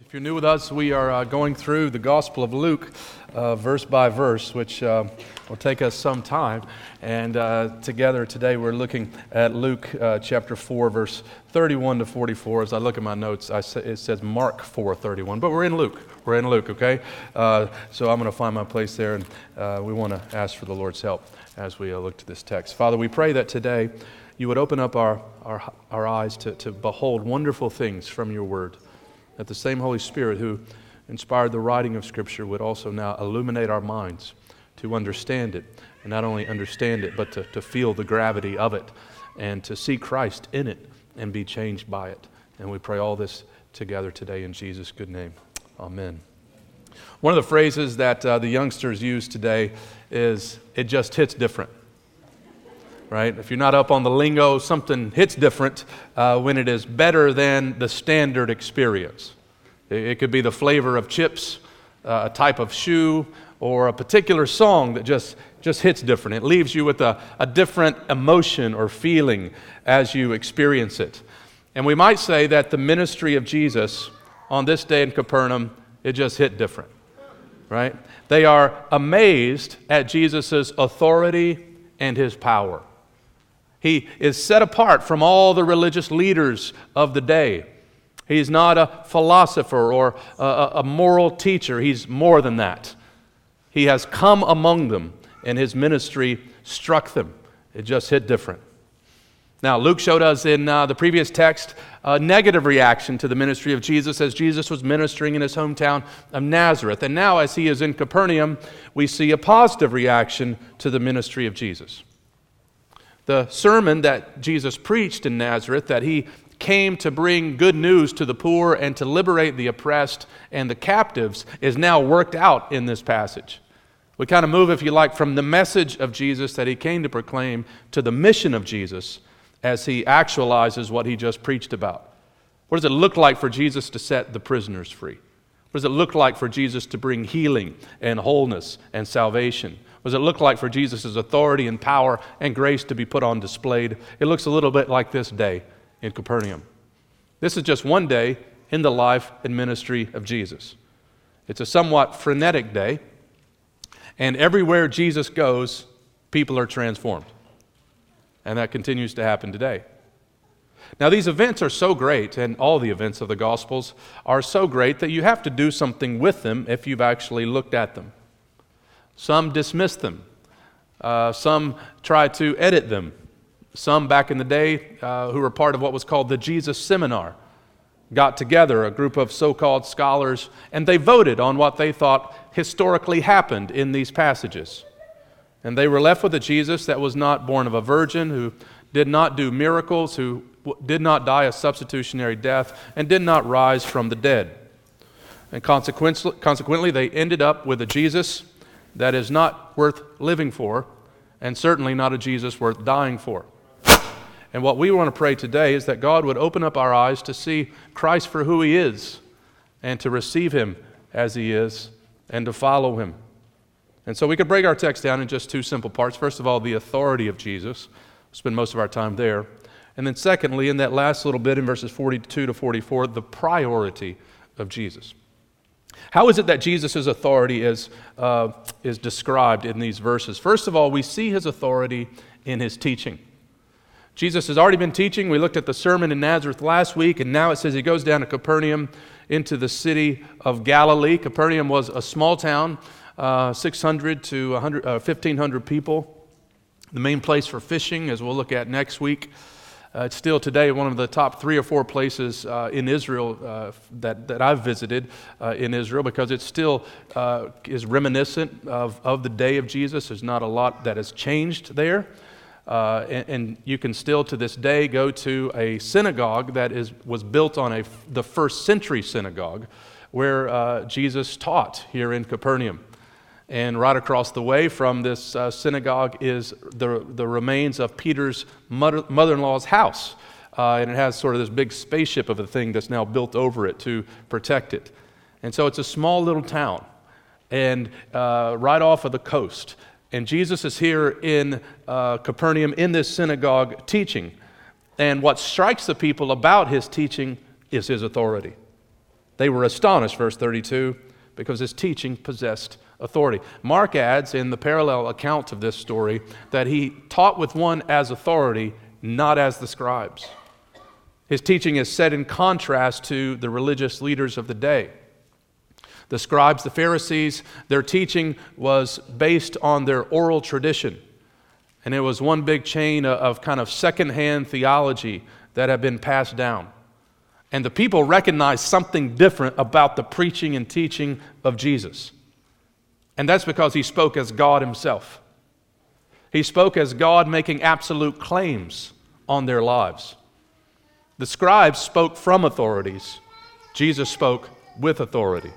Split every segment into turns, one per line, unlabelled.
If you're new with us, we are uh, going through the Gospel of Luke uh, verse by verse, which uh, will take us some time. And uh, together today, we're looking at Luke uh, chapter 4, verse 31 to 44. As I look at my notes, say, it says Mark 4 31, but we're in Luke. We're in Luke, okay? Uh, so I'm going to find my place there, and we want to ask for the Lord's help as we look to this text. Father, we pray that today you would open up our, our, our eyes to, to behold wonderful things from your word that the same Holy Spirit who inspired the writing of Scripture would also now illuminate our minds to understand it, and not only understand it, but to, to feel the gravity of it, and to see Christ in it and be changed by it. And we pray all this together today in Jesus' good name. Amen. One of the phrases that uh, the youngsters use today is, it just hits different right? If you're not up on the lingo, something hits different uh, when it is better than the standard experience. It, it could be the flavor of chips, uh, a type of shoe, or a particular song that just, just hits different. It leaves you with a, a different emotion or feeling as you experience it. And we might say that the ministry of Jesus on this day in Capernaum, it just hit different, right? They are amazed at Jesus' authority and his power. He is set apart from all the religious leaders of the day. He's not a philosopher or a, a, moral teacher. He's more than that. He has come among them, and his ministry struck them. It just hit different. Now, Luke showed us in uh, the previous text a negative reaction to the ministry of Jesus as Jesus was ministering in his hometown of Nazareth. And now, as he is in Capernaum, we see a positive reaction to the ministry of Jesus. The sermon that Jesus preached in Nazareth, that he came to bring good news to the poor and to liberate the oppressed and the captives, is now worked out in this passage. We kind of move, if you like, from the message of Jesus that he came to proclaim to the mission of Jesus as he actualizes what he just preached about. What does it look like for Jesus to set the prisoners free? What does it look like for Jesus to bring healing and wholeness and salvation? What does it look like for Jesus' authority and power and grace to be put on display? It looks a little bit like this day in Capernaum. This is just one day in the life and ministry of Jesus. It's a somewhat frenetic day, and everywhere Jesus goes, people are transformed. And that continues to happen today. Now, these events are so great, and all the events of the Gospels are so great that you have to do something with them if you've actually looked at them. Some dismissed them. Uh, some tried to edit them. Some back in the day, uh, who were part of what was called the Jesus Seminar, got together, a group of so called scholars, and they voted on what they thought historically happened in these passages. And they were left with a Jesus that was not born of a virgin, who did not do miracles, who did not die a substitutionary death, and did not rise from the dead. And consequently, consequently, they ended up with a Jesus that is not worth living for, and certainly not a Jesus worth dying for. And what we want to pray today is that God would open up our eyes to see Christ for who he is, and to receive him as he is, and to follow him. And so we could break our text down in just two simple parts. First of all, the authority of Jesus. We'll spend most of our time there. And then, secondly, in that last little bit in verses 42 to 44, the priority of Jesus. How is it that Jesus' authority is, uh, is described in these verses? First of all, we see his authority in his teaching. Jesus has already been teaching. We looked at the sermon in Nazareth last week, and now it says he goes down to Capernaum into the city of Galilee. Capernaum was a small town, uh, 600 to 100, uh, 1,500 people. The main place for fishing, as we'll look at next week. Uh, it's still today one of the top three or four places uh, in Israel uh, that, that I've visited uh, in Israel because it still uh, is reminiscent of, of the day of Jesus. There's not a lot that has changed there. Uh, and, and, you can still to this day go to a synagogue that is, was built on a, the first century synagogue where Jesus taught here in Capernaum. And right across the way from this uh, synagogue is the, the remains of Peter's mother in law's house. Uh, and it has sort of this big spaceship of a thing that's now built over it to protect it. And so it's a small little town, and uh, right off of the coast. And Jesus is here in uh, Capernaum in this synagogue teaching. And what strikes the people about his teaching is his authority. They were astonished, verse 32, because his teaching possessed authority. Mark adds in the parallel account of this story that he taught with one as authority, not as the scribes. His teaching is set in contrast to the religious leaders of the day. The scribes, the Pharisees, their teaching was based on their oral tradition. And it was one big chain of kind of secondhand theology that had been passed down. And the people recognized something different about the preaching and teaching of Jesus. And that's because he spoke as God himself. He spoke as God making absolute claims on their lives. The scribes spoke from authorities, Jesus spoke with authority.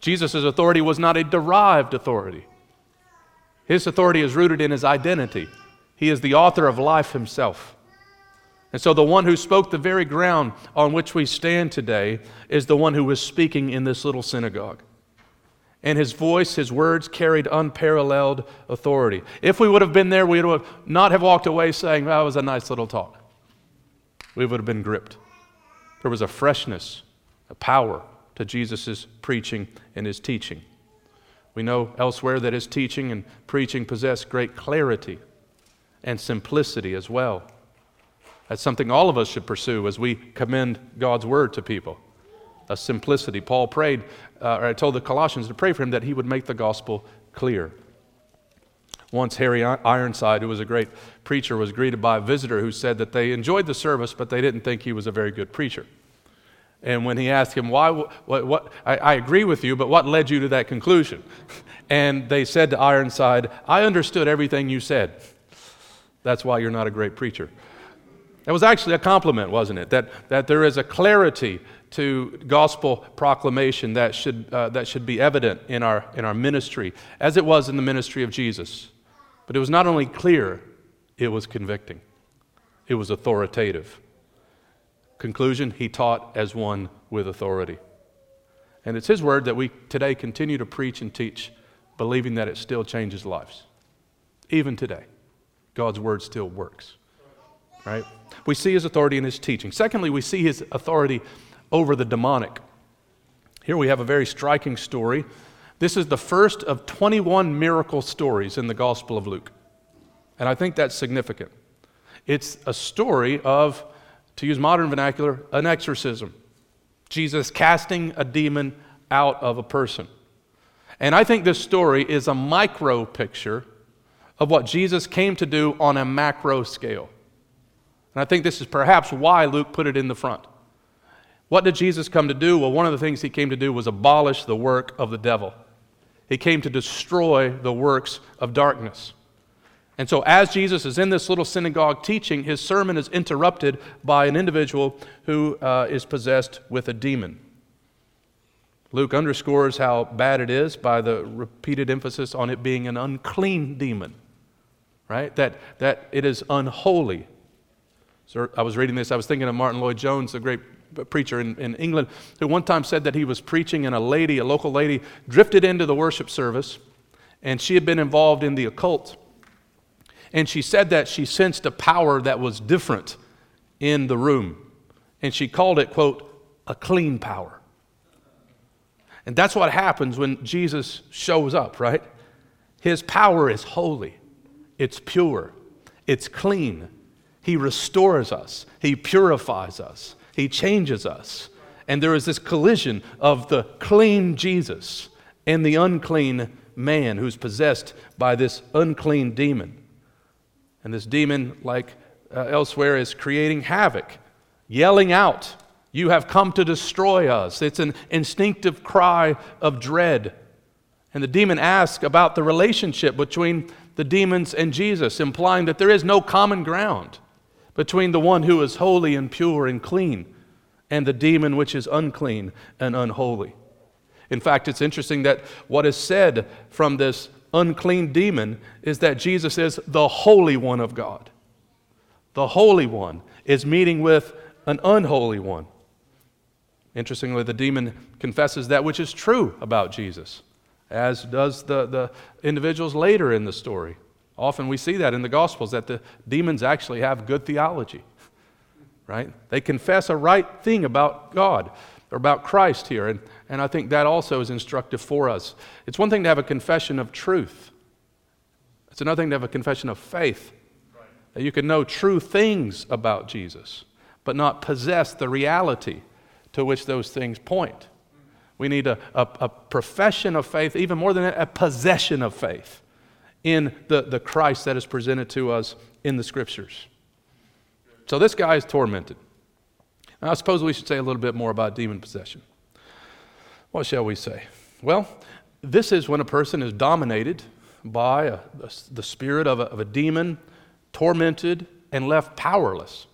Jesus' authority was not a derived authority. His authority is rooted in his identity. He is the author of life himself. And so, the one who spoke the very ground on which we stand today is the one who was speaking in this little synagogue. And his voice, his words carried unparalleled authority. If we would have been there, we would have not have walked away saying, that was a nice little talk. We would have been gripped. There was a freshness, a power, to Jesus' preaching and his teaching. We know elsewhere that his teaching and preaching possess great clarity and simplicity as well. That's something all of us should pursue as we commend God's word to people. A simplicity. Paul prayed, uh, or I told the Colossians to pray for him that he would make the gospel clear. Once Harry Ironside, who was a great preacher, was greeted by a visitor who said that they enjoyed the service, but they didn't think he was a very good preacher. And when he asked him, Why, what, what I, I agree with you, but what led you to that conclusion? And they said to Ironside, I understood everything you said. That's why you're not a great preacher. That was actually a compliment, wasn't it? That, that there is a clarity to gospel proclamation that should, uh, that should be evident in our, in our ministry, as it was in the ministry of Jesus. But it was not only clear, it was convicting, it was authoritative. Conclusion, he taught as one with authority. And it's his word that we today continue to preach and teach, believing that it still changes lives. Even today, God's word still works. Right? We see his authority in his teaching. Secondly, we see his authority over the demonic. Here we have a very striking story. This is the first of 21 miracle stories in the Gospel of Luke. And I think that's significant. It's a story of to use modern vernacular, an exorcism. Jesus casting a demon out of a person. And I think this story is a micro picture of what Jesus came to do on a macro scale. And I think this is perhaps why Luke put it in the front. What did Jesus come to do? Well, one of the things he came to do was abolish the work of the devil. He came to destroy the works of darkness. And so, as Jesus is in this little synagogue teaching, his sermon is interrupted by an individual who uh, is possessed with a demon. Luke underscores how bad it is by the repeated emphasis on it being an unclean demon, right? That, that it is unholy. So I was reading this, I was thinking of Martyn Lloyd-Jones, a great preacher in, in England, who one time said that he was preaching and a lady, a local lady, drifted into the worship service, and she had been involved in the occult. And she said that she sensed a power that was different in the room. And she called it, quote, a clean power. And that's what happens when Jesus shows up, right? His power is holy, it's pure, it's clean. He restores us, He purifies us, He changes us. And there is this collision of the clean Jesus and the unclean man who's possessed by this unclean demon. And this demon, like uh, elsewhere, is creating havoc, yelling out, You have come to destroy us. It's an instinctive cry of dread. And the demon asks about the relationship between the demons and Jesus, implying that there is no common ground between the one who is holy and pure and clean and the demon which is unclean and unholy. In fact, it's interesting that what is said from this unclean demon is that Jesus is the Holy One of God. The Holy One is meeting with an unholy one. Interestingly, the demon confesses that which is true about Jesus, as does the, the individuals later in the story. Often we see that in the Gospels, that the demons actually have good theology, right? They confess a right thing about God. or about Christ here. And, and I think that also is instructive for us. It's one thing to have a confession of truth, it's another thing to have a confession of faith. That you can know true things about Jesus, but not possess the reality to which those things point. We need a, a, a profession of faith, even more than a possession of faith in the, the Christ that is presented to us in the Scriptures. So this guy is tormented. I suppose we should say a little bit more about demon possession. What shall we say? Well, this is when a person is dominated by a, a, the spirit of a, of a demon, tormented, and left powerless.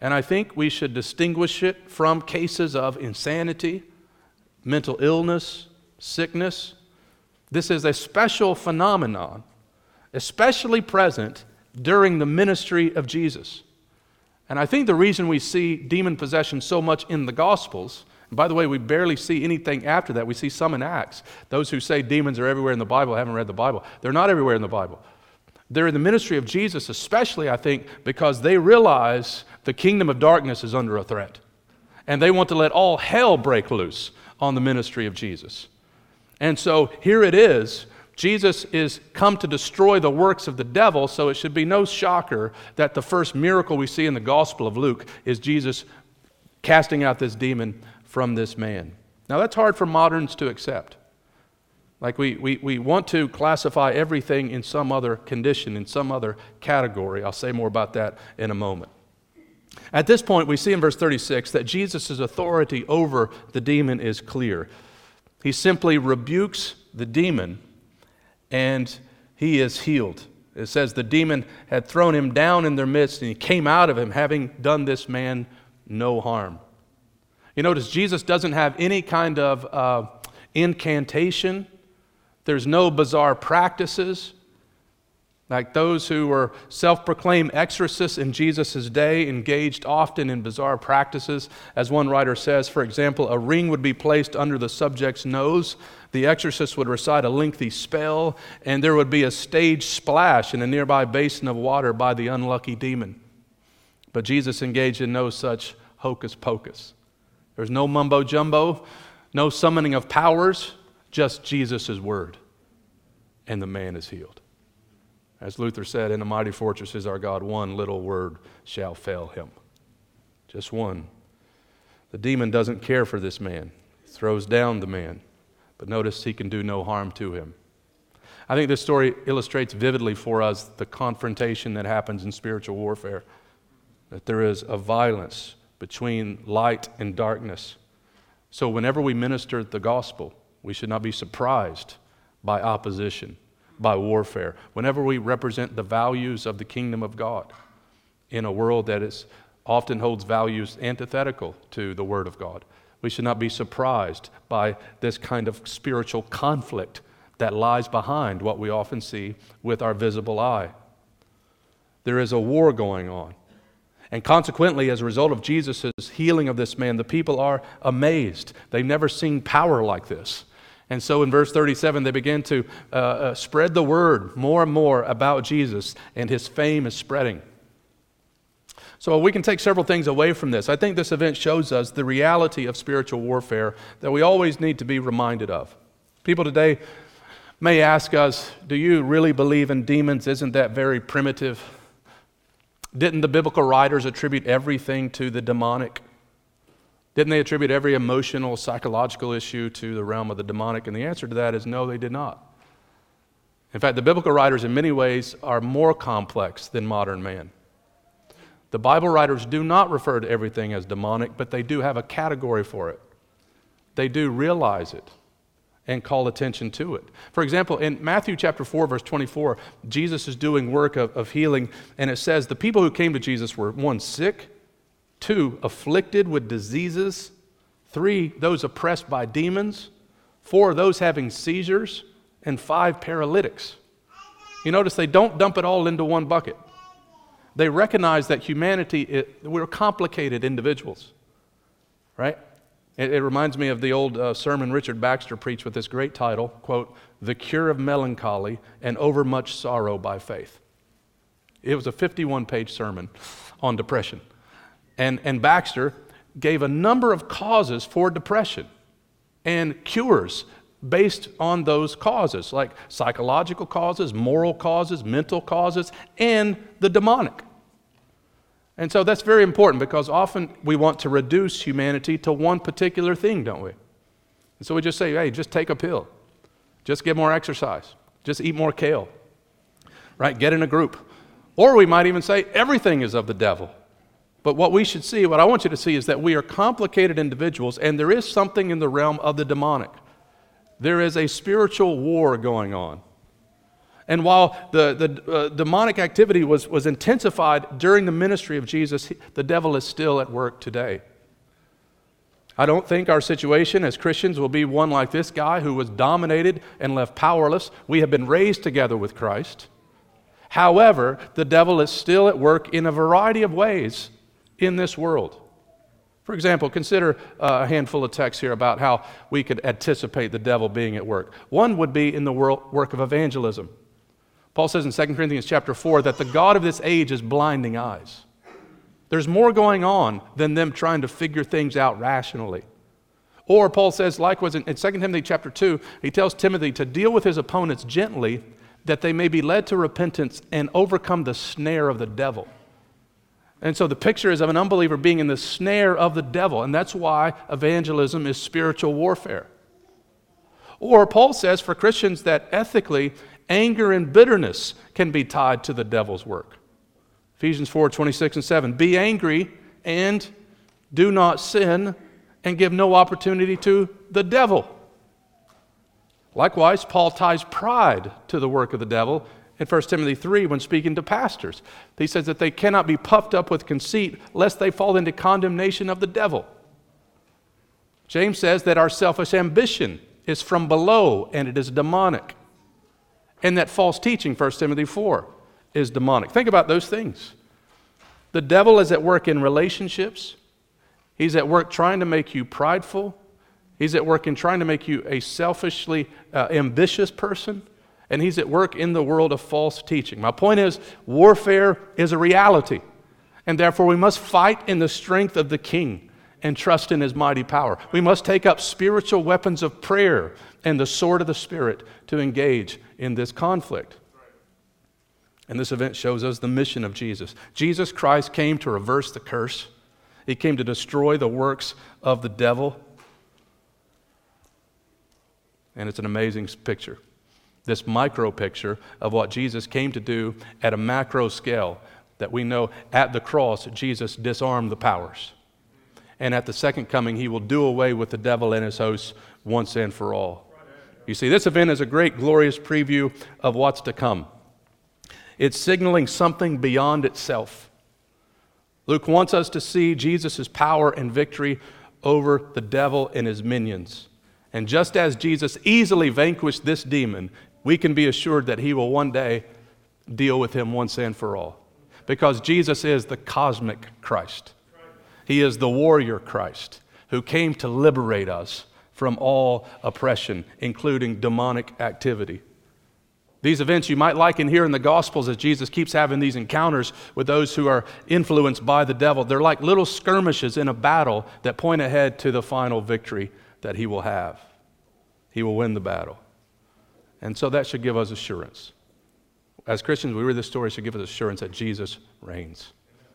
And I think we should distinguish it from cases of insanity, mental illness, sickness. This is a special phenomenon, especially present during the ministry of Jesus. And I think the reason we see demon possession so much in the Gospels, and by the way, we barely see anything after that. We see some in Acts. Those who say demons are everywhere in the Bible haven't read the Bible. They're not everywhere in the Bible. They're in the ministry of Jesus, especially, I think, because they realize the kingdom of darkness is under a threat. And they want to let all hell break loose on the ministry of Jesus. And so here it is Jesus is come to destroy the works of the devil, so it should be no shocker that the first miracle we see in the Gospel of Luke is Jesus casting out this demon from this man. Now, that's hard for moderns to accept. Like, we, we, we want to classify everything in some other condition, in some other category. I'll say more about that in a moment. At this point, we see in verse 36 that Jesus' authority over the demon is clear. He simply rebukes the demon and he is healed. It says the demon had thrown him down in their midst, and he came out of him, having done this man no harm. You notice Jesus doesn't have any kind of uh, incantation, there's no bizarre practices. Like those who were self proclaimed exorcists in Jesus' day engaged often in bizarre practices. As one writer says, for example, a ring would be placed under the subject's nose the exorcist would recite a lengthy spell, and there would be a stage splash in a nearby basin of water by the unlucky demon. But Jesus engaged in no such hocus pocus. There's no mumbo jumbo, no summoning of powers, just Jesus' word. And the man is healed. As Luther said, in a mighty fortress is our God, one little word shall fail him. Just one. The demon doesn't care for this man, throws down the man. But notice he can do no harm to him. I think this story illustrates vividly for us the confrontation that happens in spiritual warfare. That there is a violence between light and darkness. So, whenever we minister the gospel, we should not be surprised by opposition, by warfare. Whenever we represent the values of the kingdom of God in a world that is, often holds values antithetical to the Word of God, we should not be surprised by this kind of spiritual conflict that lies behind what we often see with our visible eye. There is a war going on. And consequently, as a result of Jesus' healing of this man, the people are amazed. They've never seen power like this. And so in verse 37, they begin to uh, uh, spread the word more and more about Jesus, and his fame is spreading. So we can take several things away from this. I think this event shows us the reality of spiritual warfare that we always need to be reminded of. People today may ask us, Do you really believe in demons? Isn't that very primitive? Didn't the biblical writers attribute everything to the demonic? Didn't they attribute every emotional, psychological issue to the realm of the demonic? And the answer to that is no, they did not. In fact, the biblical writers, in many ways, are more complex than modern man. The Bible writers do not refer to everything as demonic, but they do have a category for it. They do realize it and call attention to it. For example, in Matthew chapter 4, verse 24, Jesus is doing work of, of healing, and it says the people who came to Jesus were one, sick, two, afflicted with diseases, three, those oppressed by demons, four, those having seizures, and five, paralytics. You notice they don't dump it all into one bucket. They recognize that humanity, it, we're complicated individuals, right? It, it reminds me of the old uh, sermon Richard Baxter preached with this great title, quote, The Cure of Melancholy and Overmuch Sorrow by Faith. It was a 51 page sermon on depression. And, and Baxter gave a number of causes for depression and cures based on those causes, like psychological causes, moral causes, mental causes, and the demonic. And so that's very important because often we want to reduce humanity to one particular thing, don't we? And so we just say, hey, just take a pill, just get more exercise, just eat more kale, right? Get in a group. Or we might even say everything is of the devil. But what we should see, what I want you to see, is that we are complicated individuals, and there is something in the realm of the demonic. There is a spiritual war going on. And while the, the uh, demonic activity was, was intensified during the ministry of Jesus, the devil is still at work today. I don't think our situation as Christians will be one like this guy who was dominated and left powerless. We have been raised together with Christ. However, the devil is still at work in a variety of ways in this world. For example, consider uh, a handful of texts here about how we could anticipate the devil being at work. One would be in the work of evangelism. Paul says in 2 Corinthians chapter 4 that the God of this age is blinding eyes. There's more going on than them trying to figure things out rationally. Or Paul says, likewise in 2 Timothy chapter 2, he tells Timothy to deal with his opponents gently that they may be led to repentance and overcome the snare of the devil. And so the picture is of an unbeliever being in the snare of the devil, and that's why evangelism is spiritual warfare. Or Paul says for Christians that ethically, anger and bitterness can be tied to the devil's work. Ephesians 4 26 and 7. Be angry and do not sin, and give no opportunity to the devil. Likewise, Paul ties pride to the work of the devil in 1 Timothy 3 when speaking to pastors. He says that they cannot be puffed up with conceit lest they fall into condemnation of the devil. James says that our selfish ambition is from below and it is demonic. And that false teaching, 1 Timothy 4, is demonic. Think about those things. The devil is at work in relationships, he's at work trying to make you prideful, he's at work in trying to make you a selfishly uh, ambitious person and he's at work in the world of false teaching. My point is, warfare is a reality, and therefore we must fight in the strength of the king and trust in his mighty power. We must take up spiritual weapons of prayer and the sword of the Spirit to engage in this conflict. And this event shows us the mission of Jesus. Jesus Christ came to reverse the curse, he came to destroy the works of the devil. And it's an amazing picture this micro picture of what Jesus came to do at a macro scale. That we know at the cross, Jesus disarmed the powers. And at the second coming, he will do away with the devil and his hosts once and for all. You see, this event is a great, glorious preview of what's to come. It's signaling something beyond itself. Luke wants us to see Jesus' power and victory over the devil and his minions. And just as Jesus easily vanquished this demon, we can be assured that He will one day deal with him once and for all. Because Jesus is the cosmic Christ, He is the warrior Christ who came to liberate us from all oppression, including demonic activity. These events you might liken here in the Gospels as Jesus keeps having these encounters with those who are influenced by the devil. They're like little skirmishes in a battle that point ahead to the final victory that he will have. He will win the battle. And so that should give us assurance. As Christians, we read this story, should give us assurance that Jesus reigns,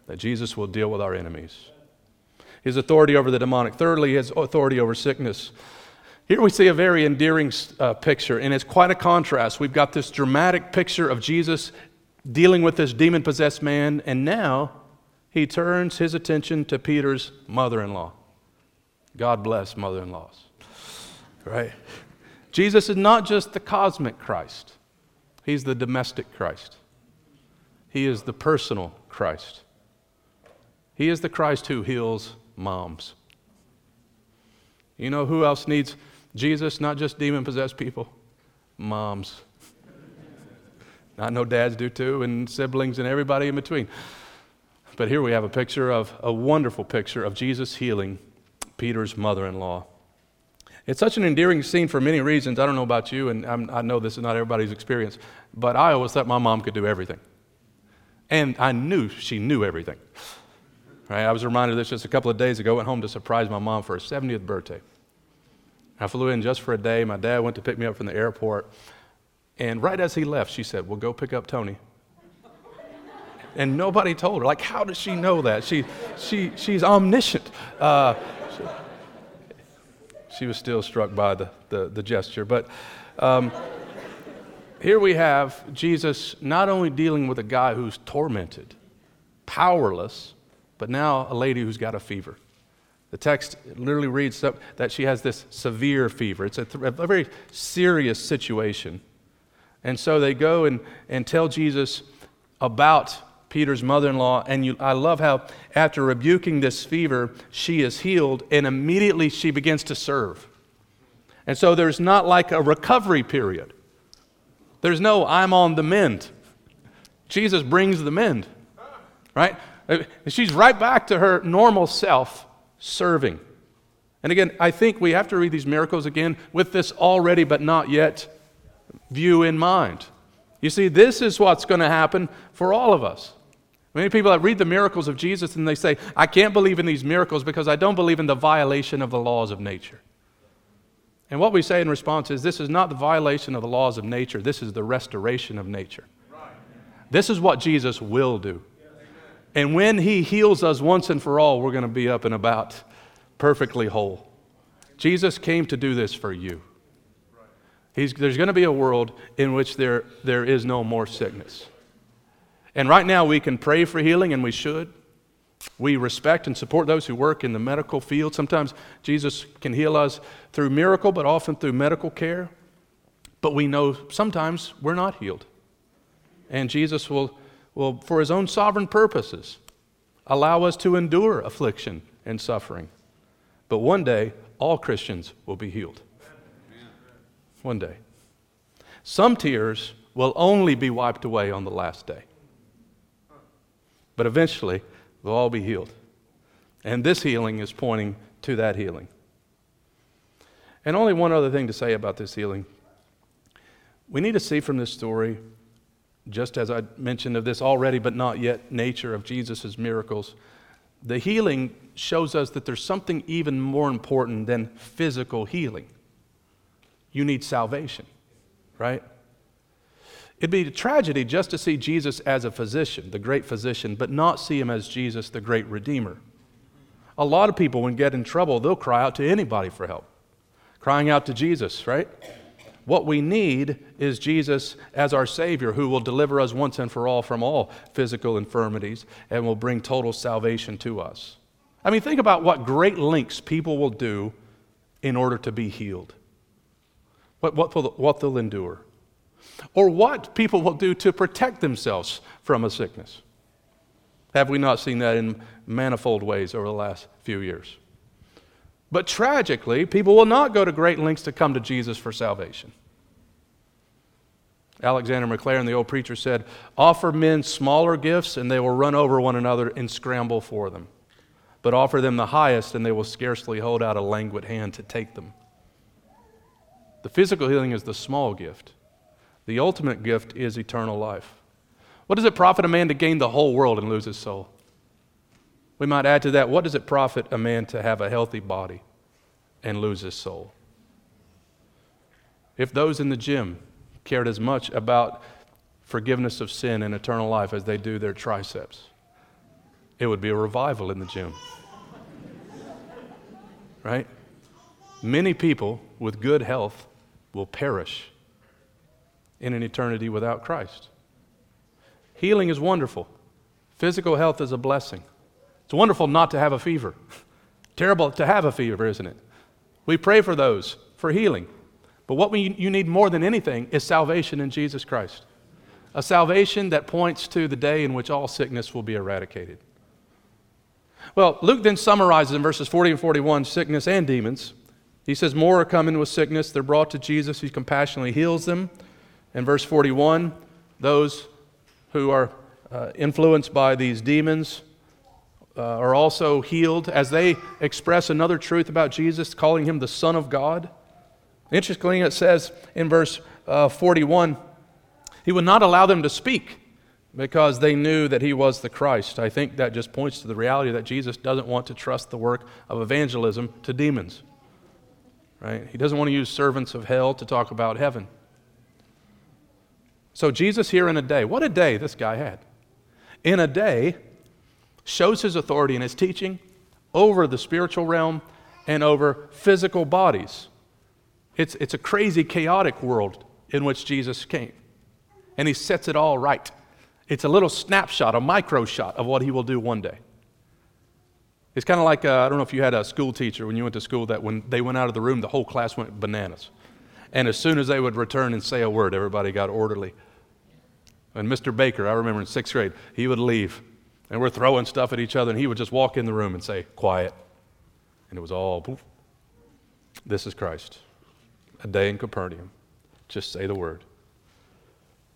that Jesus will deal with our enemies. His authority over the demonic. Thirdly, his authority over sickness. Here we see a very endearing uh, picture, and it's quite a contrast. We've got this dramatic picture of Jesus dealing with this demon possessed man, and now he turns his attention to Peter's mother in law. God bless mother in laws. Right? Jesus is not just the cosmic Christ, He's the domestic Christ. He is the personal Christ. He is the Christ who heals moms. You know who else needs Jesus? Not just demon possessed people, moms. I know dads do too, and siblings and everybody in between. But here we have a picture of a wonderful picture of Jesus healing Peter's mother in law. It's such an endearing scene for many reasons. I don't know about you, and I'm, i know this is not everybody's experience, but I always thought my mom could do everything. And I knew she knew everything. Right? I was reminded of this just a couple of days ago. I went home to surprise my mom for her 70th birthday. I flew in just for a day. My dad went to pick me up from the airport. And right as he left, she said, Well, go pick up Tony. and nobody told her. Like, how does she know that? She, she, she's omniscient. Uh, she, was still struck by the, the, the gesture. But um, here we have Jesus not only dealing with a guy who's tormented, powerless, but now a lady who's got a fever. The text literally reads that she has this severe fever. It's a, th- a very serious situation. And so they go and, and tell Jesus about Peter's mother in law. And you, I love how, after rebuking this fever, she is healed, and immediately she begins to serve. And so there's not like a recovery period. There's no, I'm on the mend. Jesus brings the mend, right? Uh, she's right back to her normal self serving. And again, I think we have to read these miracles again with this already but not yet view in mind. You see, this is what's going to happen for all of us. Many people that read the miracles of Jesus and they say, I can't believe in these miracles because I don't believe in the violation of the laws of nature. And what we say in response is, this is not the violation of the laws of nature, this is the restoration of nature. This is what Jesus will do. And when He heals us once and for all, we're going to be up and about perfectly whole. Jesus came to do this for you. There's going to be a world in which there, there is no more sickness. And right now, we can pray for healing, and we should. We respect and support those who work in the medical field. Sometimes Jesus can heal us through miracle, but often through medical care. But we know sometimes we're not healed. And Jesus will, will, for his own sovereign purposes, allow us to endure affliction and suffering. But one day, all Christians will be healed. One day. Some tears will only be wiped away on the last day. But eventually, they'll all be healed. And this healing is pointing to that healing. And only one other thing to say about this healing. We need to see from this story, just as I mentioned of this already but not yet nature of Jesus' miracles, the healing shows us that there's something even more important than physical healing you need salvation, right? It'd be a tragedy just to see Jesus as a physician, the great physician, but not see him as Jesus, the great redeemer. A lot of people, when get in trouble, they'll cry out to anybody for help, crying out to Jesus, right? What we need is Jesus as our Savior who will deliver us once and for all from all physical infirmities and will bring total salvation to us. I mean, think about what great lengths people will do in order to be healed what, what, what they'll endure, or what people will do to protect themselves from a sickness. Have we not seen that in manifold ways over the last few years? But tragically, people will not go to great lengths to come to Jesus for salvation. Alexander Maclaren, the old preacher, said, Offer men smaller gifts, and they will run over one another and scramble for them. But offer them the highest, and they will scarcely hold out a languid hand to take them. The physical healing is the small gift. The ultimate gift is eternal life. What does it profit a man to gain the whole world and lose his soul? We might add to that, what does it profit a man to have a healthy body and lose his soul? If those in the gym cared as much about forgiveness of sin and eternal life as they do their triceps, it would be a revival in the gym. right? Many people with good health will perish in an eternity without Christ. Healing is wonderful. Physical health is a blessing. It's wonderful not to have a fever. Terrible to have a fever, isn't it? We pray for those for healing. But what we, you need more than anything is salvation in Jesus Christ. A salvation that points to the day in which all sickness will be eradicated. Well, Luke then summarizes in verses 40 and 41 sickness and demons. He says, More are coming with sickness. They're brought to Jesus. He compassionately heals them. In verse 41, those who are uh, influenced by these demons uh, are also healed as they express another truth about Jesus, calling him the Son of God. Interestingly, it says in verse uh, 41, He would not allow them to speak because they knew that he was the Christ. I think that just points to the reality that Jesus doesn't want to trust the work of evangelism to demons. Right? He doesn't want to use servants of hell to talk about heaven. So, Jesus here in a day, what a day this guy had. In a day, shows his authority in his teaching over the spiritual realm and over physical bodies. It's, it's a crazy, chaotic world in which Jesus came. And he sets it all right. It's a little snapshot, a micro shot of what he will do one day. It's kind of like, uh, I don't know if you had a school teacher when you went to school that when they went out of the room, the whole class went bananas. And as soon as they would return and say a word, everybody got orderly. And Mr. Baker, I remember in sixth grade, he would leave and we're throwing stuff at each other, and he would just walk in the room and say, Quiet. And it was all, poof. This is Christ. A day in Capernaum. Just say the word.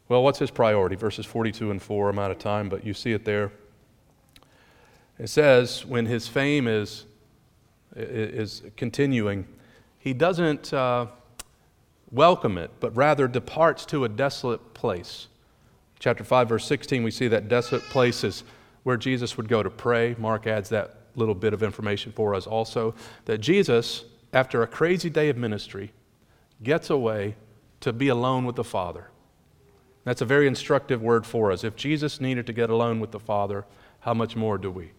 Well, what's his priority? Verses 42 and 4. I'm out of time, but you see it there. It says, when his fame is, is continuing, he doesn't uh, welcome it, but rather departs to a desolate place. Chapter 5, verse 16, we see that desolate places where Jesus would go to pray. Mark adds that little bit of information for us also that Jesus, after a crazy day of ministry, gets away to be alone with the Father. That's a very instructive word for us. If Jesus needed to get alone with the Father, how much more do we?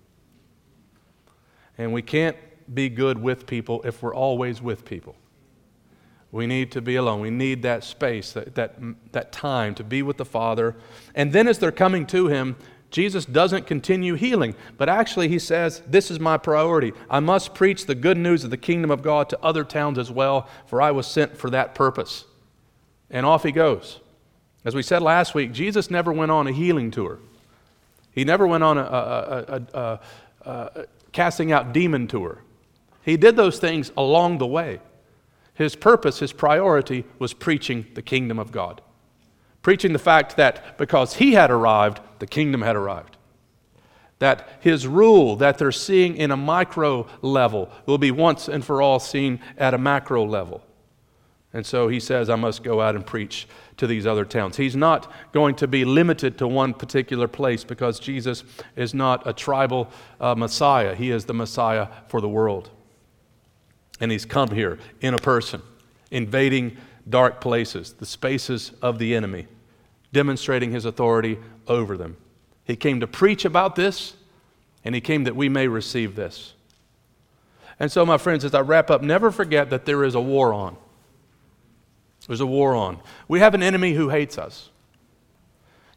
And we can't be good with people if we're always with people. We need to be alone. We need that space, that, that, that time to be with the Father. And then as they're coming to Him, Jesus doesn't continue healing, but actually he says, This is my priority. I must preach the good news of the kingdom of God to other towns as well, for I was sent for that purpose. And off he goes. As we said last week, Jesus never went on a healing tour. He never went on a, a, a, a casting out demon tour. He did those things along the way. His purpose, his priority was preaching the kingdom of God preaching the fact that because he had arrived, the kingdom had arrived. That his rule that they're seeing in a micro level will be once and for all seen at a macro level. And so he says, I must go out and preach to these other towns. He's not going to be limited to one particular place because Jesus is not a tribal uh, Messiah. He is the Messiah for the world. And he's come here in a person, invading dark places, the spaces of the enemy, demonstrating his authority over them. He came to preach about this, and he came that we may receive this. And so, my friends, as I wrap up, never forget that there is a war on. There's a war on. We have an enemy who hates us.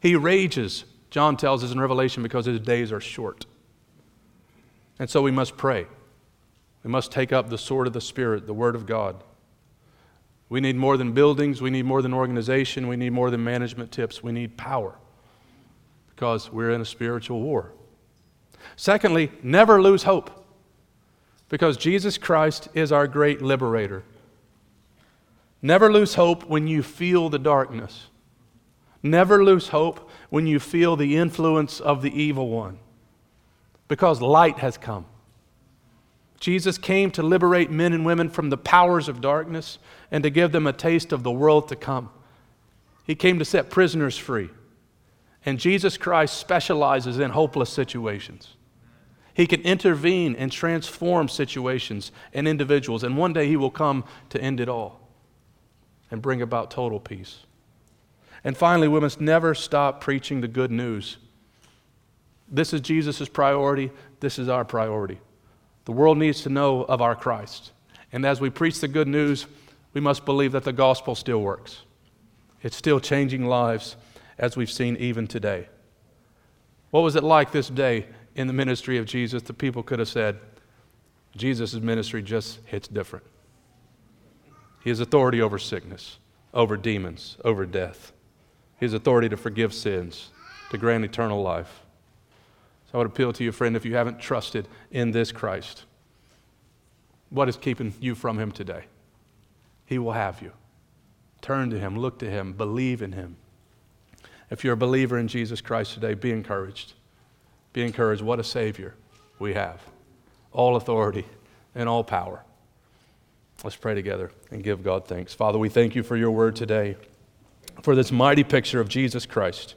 He rages, John tells us in Revelation, because his days are short. And so we must pray. We must take up the sword of the Spirit, the Word of God. We need more than buildings. We need more than organization. We need more than management tips. We need power because we're in a spiritual war. Secondly, never lose hope because Jesus Christ is our great liberator. Never lose hope when you feel the darkness. Never lose hope when you feel the influence of the evil one because light has come. Jesus came to liberate men and women from the powers of darkness and to give them a taste of the world to come. He came to set prisoners free. And Jesus Christ specializes in hopeless situations. He can intervene and transform situations and individuals, and one day He will come to end it all and bring about total peace. And finally, we must never stop preaching the good news. This is Jesus' priority, this is our priority. The world needs to know of our Christ. And as we preach the good news, we must believe that the gospel still works. It's still changing lives, as we've seen even today. What was it like this day in the ministry of Jesus? The people could have said, Jesus' ministry just hits different. He has authority over sickness, over demons, over death. His authority to forgive sins, to grant eternal life. I would appeal to you, friend, if you haven't trusted in this Christ, what is keeping you from Him today? He will have you. Turn to Him, look to Him, believe in Him. If you're a believer in Jesus Christ today, be encouraged. Be encouraged. What a Savior we have. All authority and all power. Let's pray together and give God thanks. Father, we thank you for your word today, for this mighty picture of Jesus Christ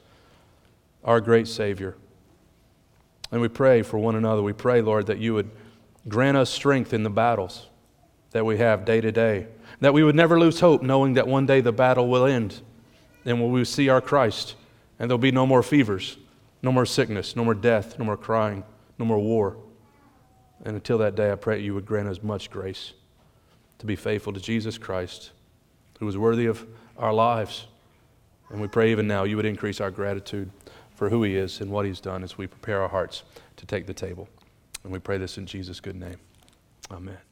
our great Savior. And we pray for one another. We pray, Lord, that you would grant us strength in the battles that we have day to day, that we would never lose hope, knowing that one day the battle will end and we will see our Christ, and there'll be no more fevers, no more sickness, no more death, no more crying, no more war. And until that day, I pray you would grant us much grace to be faithful to Jesus Christ, who is worthy of our lives. And we pray even now you would increase our gratitude for who he is and what he's done as we prepare our hearts to take the table. And we pray this in Jesus' good name. Amen.